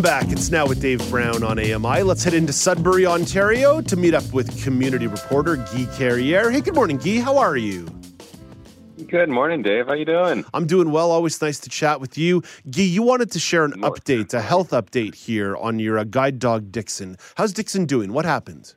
Welcome back. It's now with Dave Brown on AMI. Let's head into Sudbury, Ontario to meet up with community reporter Guy Carrier. Hey, good morning, Guy. How are you? Good morning, Dave. How you doing? I'm doing well. Always nice to chat with you. Guy, you wanted to share an update, a health update here on your uh, guide dog Dixon. How's Dixon doing? What happened?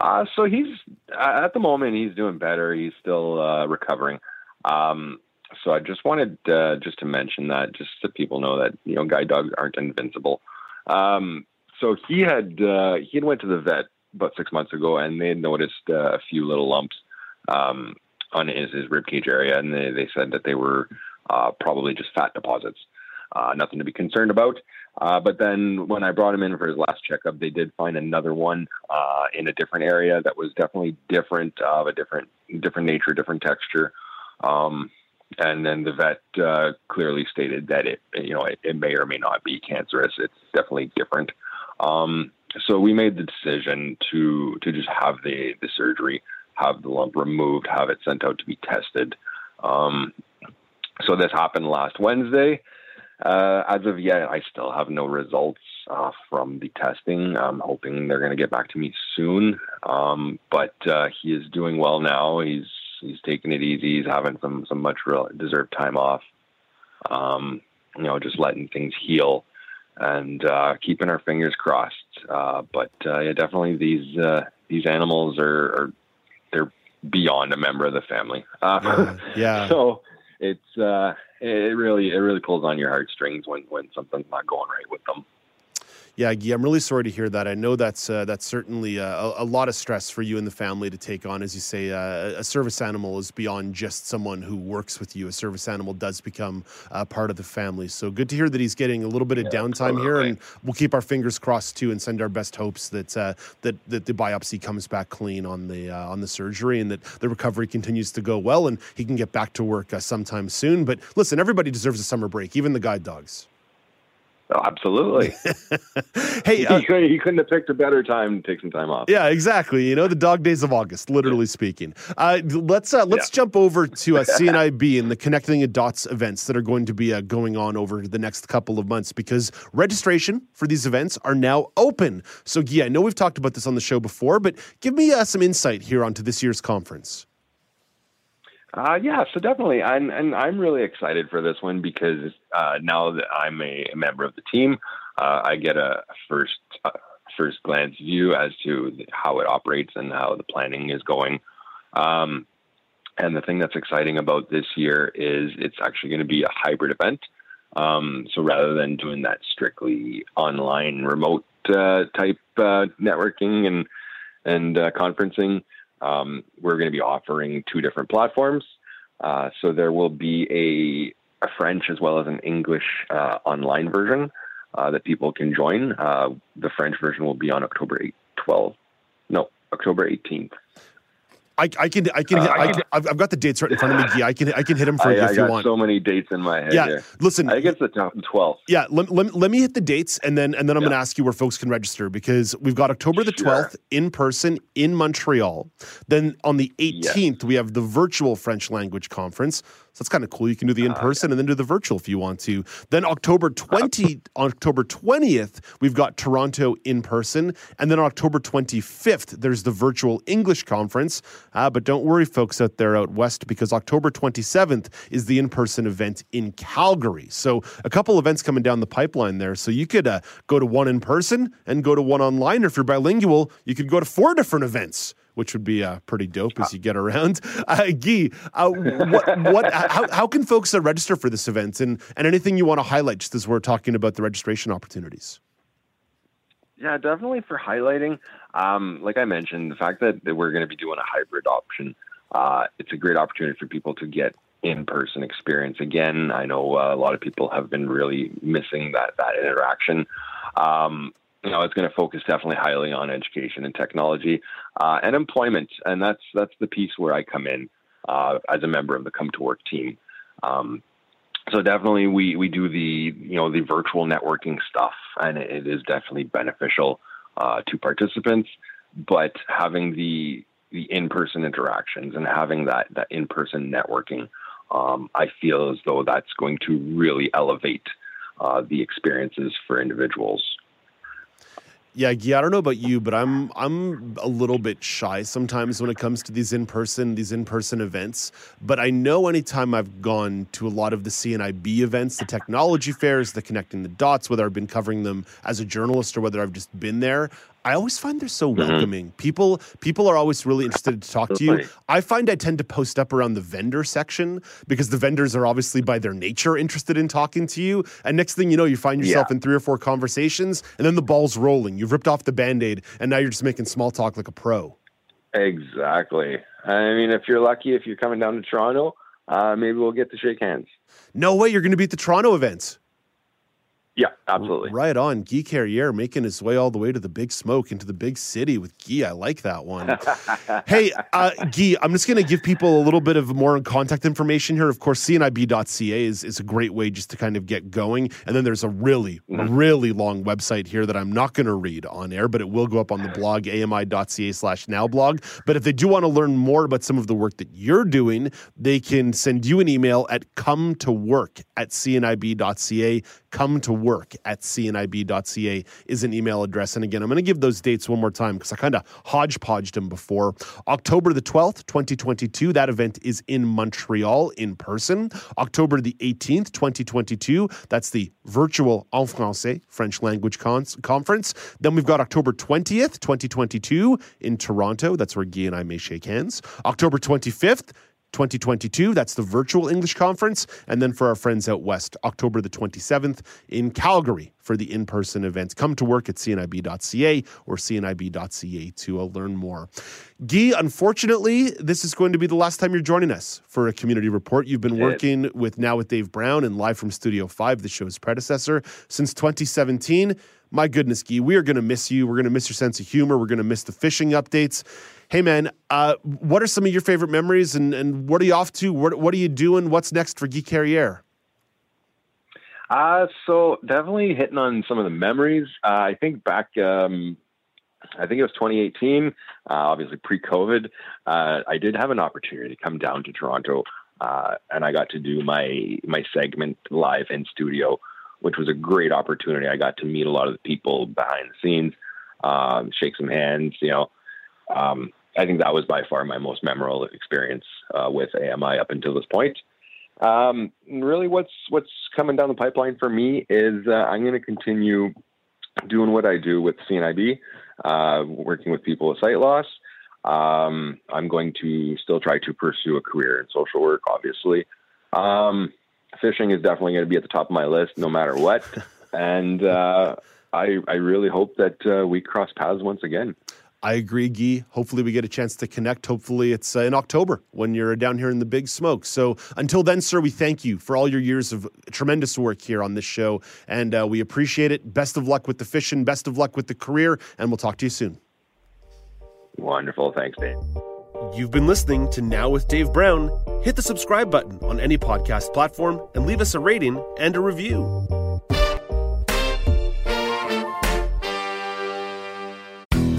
Uh, so he's uh, at the moment he's doing better. He's still uh, recovering. Um, so I just wanted uh, just to mention that, just so people know that you know guide dogs aren't invincible. Um, so he had uh, he had went to the vet about six months ago, and they had noticed uh, a few little lumps um, on his his rib cage area, and they, they said that they were uh, probably just fat deposits. Uh, nothing to be concerned about. Uh, but then when I brought him in for his last checkup, they did find another one in a different area that was definitely different, of a different different nature, different texture. Um, and then the vet uh, clearly stated that it, you know, it, it, may or may not be cancerous. It's definitely different. Um, so we made the decision to to just have the the surgery, have the lump removed, have it sent out to be tested. Um, so this happened last Wednesday. Uh, as of yet, I still have no results uh, from the testing. I'm hoping they're going to get back to me soon. Um, but uh, he is doing well now. He's he's taking it easy. He's having some some much real deserved time off. Um, you know, just letting things heal and uh, keeping our fingers crossed. Uh, but uh, yeah, definitely these uh, these animals are, are, they're beyond a member of the family. Uh, yeah. yeah. so it's uh, it really it really pulls on your heartstrings when when something's not going right with them. Yeah, Guy, I'm really sorry to hear that. I know that's uh, that's certainly uh, a, a, lot of stress for you and the family to take on. As you say, uh, a service animal is beyond just someone who works with you. A service animal does become uh, part of the family. So good to hear that he's getting a little bit of yeah, downtime here, and we'll keep our fingers crossed too, and send our best hopes that uh, that that the biopsy comes back clean on the uh, on the surgery, and that the recovery continues to go well, and he can get back to work sometime soon. But listen, everybody deserves a summer break, even the guide dogs. Oh, absolutely. hey, uh, he, couldn't, he, couldn't, have picked a better time to take some time off. Yeah, exactly. You know, the dog days of August, literally speaking. Uh, let's uh, let's yeah. jump over to uh, CNIB and the Connecting the Dots events that are going to be uh, going on over the next couple of months because registration for these events are now open. So, yeah, I know we've talked about this on the show before, but give me uh, some insight here onto this year's conference. Uh, yeah, so definitely, I'm, and I'm really excited for this one because uh, now that I'm a, member of the team, uh, I get a first uh, first glance view as to how it operates and how the planning is going. Um, and the thing that's exciting about this year is it's actually going to be a hybrid event. Um, so rather than doing that strictly online, remote uh, type uh, networking and and conferencing um, we're going to be offering two different platforms. Uh, so there will be a, a, French as well as an English uh, online version uh, that people can join. Uh, the French version will be on October 8, 12. No, October 18th. I, I can I can, uh, I can I've, I've got the dates right in front of me. I can I can hit them for I, you if I you want. So many dates in my head. Yeah, here. listen. I think it's the top twelve. Yeah, let, let, let me hit the dates and then and then I'm yeah. going to ask you where folks can register because we've got October the twelfth sure. in person in Montreal. Then on the 18th we have the virtual French language conference. So that's kind of cool. You can do the in person uh, and then do the virtual if you want to. Then October 20, October 20th, we've got Toronto in person. And then on October 25th, there's the virtual English conference. Uh, but don't worry, folks out there out west, because October 27th is the in person event in Calgary. So a couple events coming down the pipeline there. So you could uh, go to one in person and go to one online. Or if you're bilingual, you could go to four different events which would be uh, pretty dope as you get around. Uh, Guy, uh, what, what, how, how can folks uh, register for this event and, and anything you want to highlight just as we're talking about the registration opportunities? Yeah, definitely for highlighting. Um, like I mentioned, the fact that, that we're going to be doing a hybrid option, uh, it's a great opportunity for people to get in-person experience again. I know uh, a lot of people have been really missing that that interaction. Um, you know, it's going to focus definitely highly on education and technology uh, and employment, and that's that's the piece where I come in uh, as a member of the Come to Work team. Um, so definitely, we we do the you know the virtual networking stuff, and it is definitely beneficial uh, to participants. But having the the in person interactions and having that that in person networking, um, I feel as though that's going to really elevate uh, the experiences for individuals. Yeah, yeah, I don't know about you, but I'm I'm a little bit shy sometimes when it comes to these in person these in person events. But I know anytime I've gone to a lot of the CNIB events, the technology fairs, the connecting the dots, whether I've been covering them as a journalist or whether I've just been there, I always find they're so mm-hmm. welcoming. People people are always really interested to talk to you. I find I tend to post up around the vendor section because the vendors are obviously by their nature interested in talking to you. And next thing you know, you find yourself yeah. in three or four conversations, and then the ball's rolling. You've ripped off the band-aid, and now you're just making small talk like a pro. Exactly. I mean, if you're lucky, if you're coming down to Toronto, uh, maybe we'll get to shake hands. No way, you're going to be at the Toronto events. Yeah, absolutely. Right on. Guy Carrier making his way all the way to the big smoke into the big city with Guy. I like that one. hey, uh, Guy, I'm just going to give people a little bit of more contact information here. Of course, cnib.ca is, is a great way just to kind of get going. And then there's a really, mm-hmm. really long website here that I'm not going to read on air, but it will go up on the blog, ami.ca slash now blog. But if they do want to learn more about some of the work that you're doing, they can send you an email at come to work at cnib.ca. Come to work at cnib.ca is an email address. And again, I'm going to give those dates one more time because I kind of hodgepodged them before. October the 12th, 2022, that event is in Montreal in person. October the 18th, 2022, that's the virtual En Français French language con- conference. Then we've got October 20th, 2022 in Toronto. That's where Guy and I may shake hands. October 25th, 2022. That's the virtual English conference. And then for our friends out west, October the 27th in Calgary for the in person events. Come to work at cnib.ca or cnib.ca to uh, learn more. Guy, unfortunately, this is going to be the last time you're joining us for a community report. You've been working with Now with Dave Brown and Live from Studio 5, the show's predecessor, since 2017. My goodness, Guy, we are going to miss you. We're going to miss your sense of humor. We're going to miss the fishing updates. Hey, man, uh, what are some of your favorite memories and, and what are you off to? What, what are you doing? What's next for Guy Carriere? Uh, so definitely hitting on some of the memories. Uh, I think back, um, I think it was 2018, uh, obviously pre-COVID. Uh, I did have an opportunity to come down to Toronto, uh, and I got to do my my segment live in studio, which was a great opportunity. I got to meet a lot of the people behind the scenes, um, shake some hands, you know. Um, I think that was by far my most memorable experience uh, with AMI up until this point. Um, really, what's what's coming down the pipeline for me is uh, I'm going to continue doing what I do with CNIB, uh, working with people with sight loss. Um, I'm going to still try to pursue a career in social work, obviously. Um, fishing is definitely going to be at the top of my list, no matter what. and uh, I, I really hope that uh, we cross paths once again. I agree, Guy. Hopefully, we get a chance to connect. Hopefully, it's uh, in October when you're down here in the big smoke. So, until then, sir, we thank you for all your years of tremendous work here on this show, and uh, we appreciate it. Best of luck with the fishing, best of luck with the career, and we'll talk to you soon. Wonderful. Thanks, Dave. You've been listening to Now with Dave Brown. Hit the subscribe button on any podcast platform and leave us a rating and a review.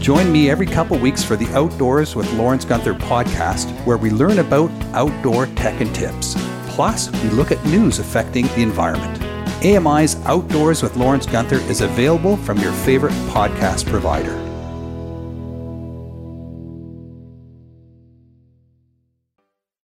Join me every couple weeks for the Outdoors with Lawrence Gunther podcast, where we learn about outdoor tech and tips. Plus, we look at news affecting the environment. AMI's Outdoors with Lawrence Gunther is available from your favorite podcast provider.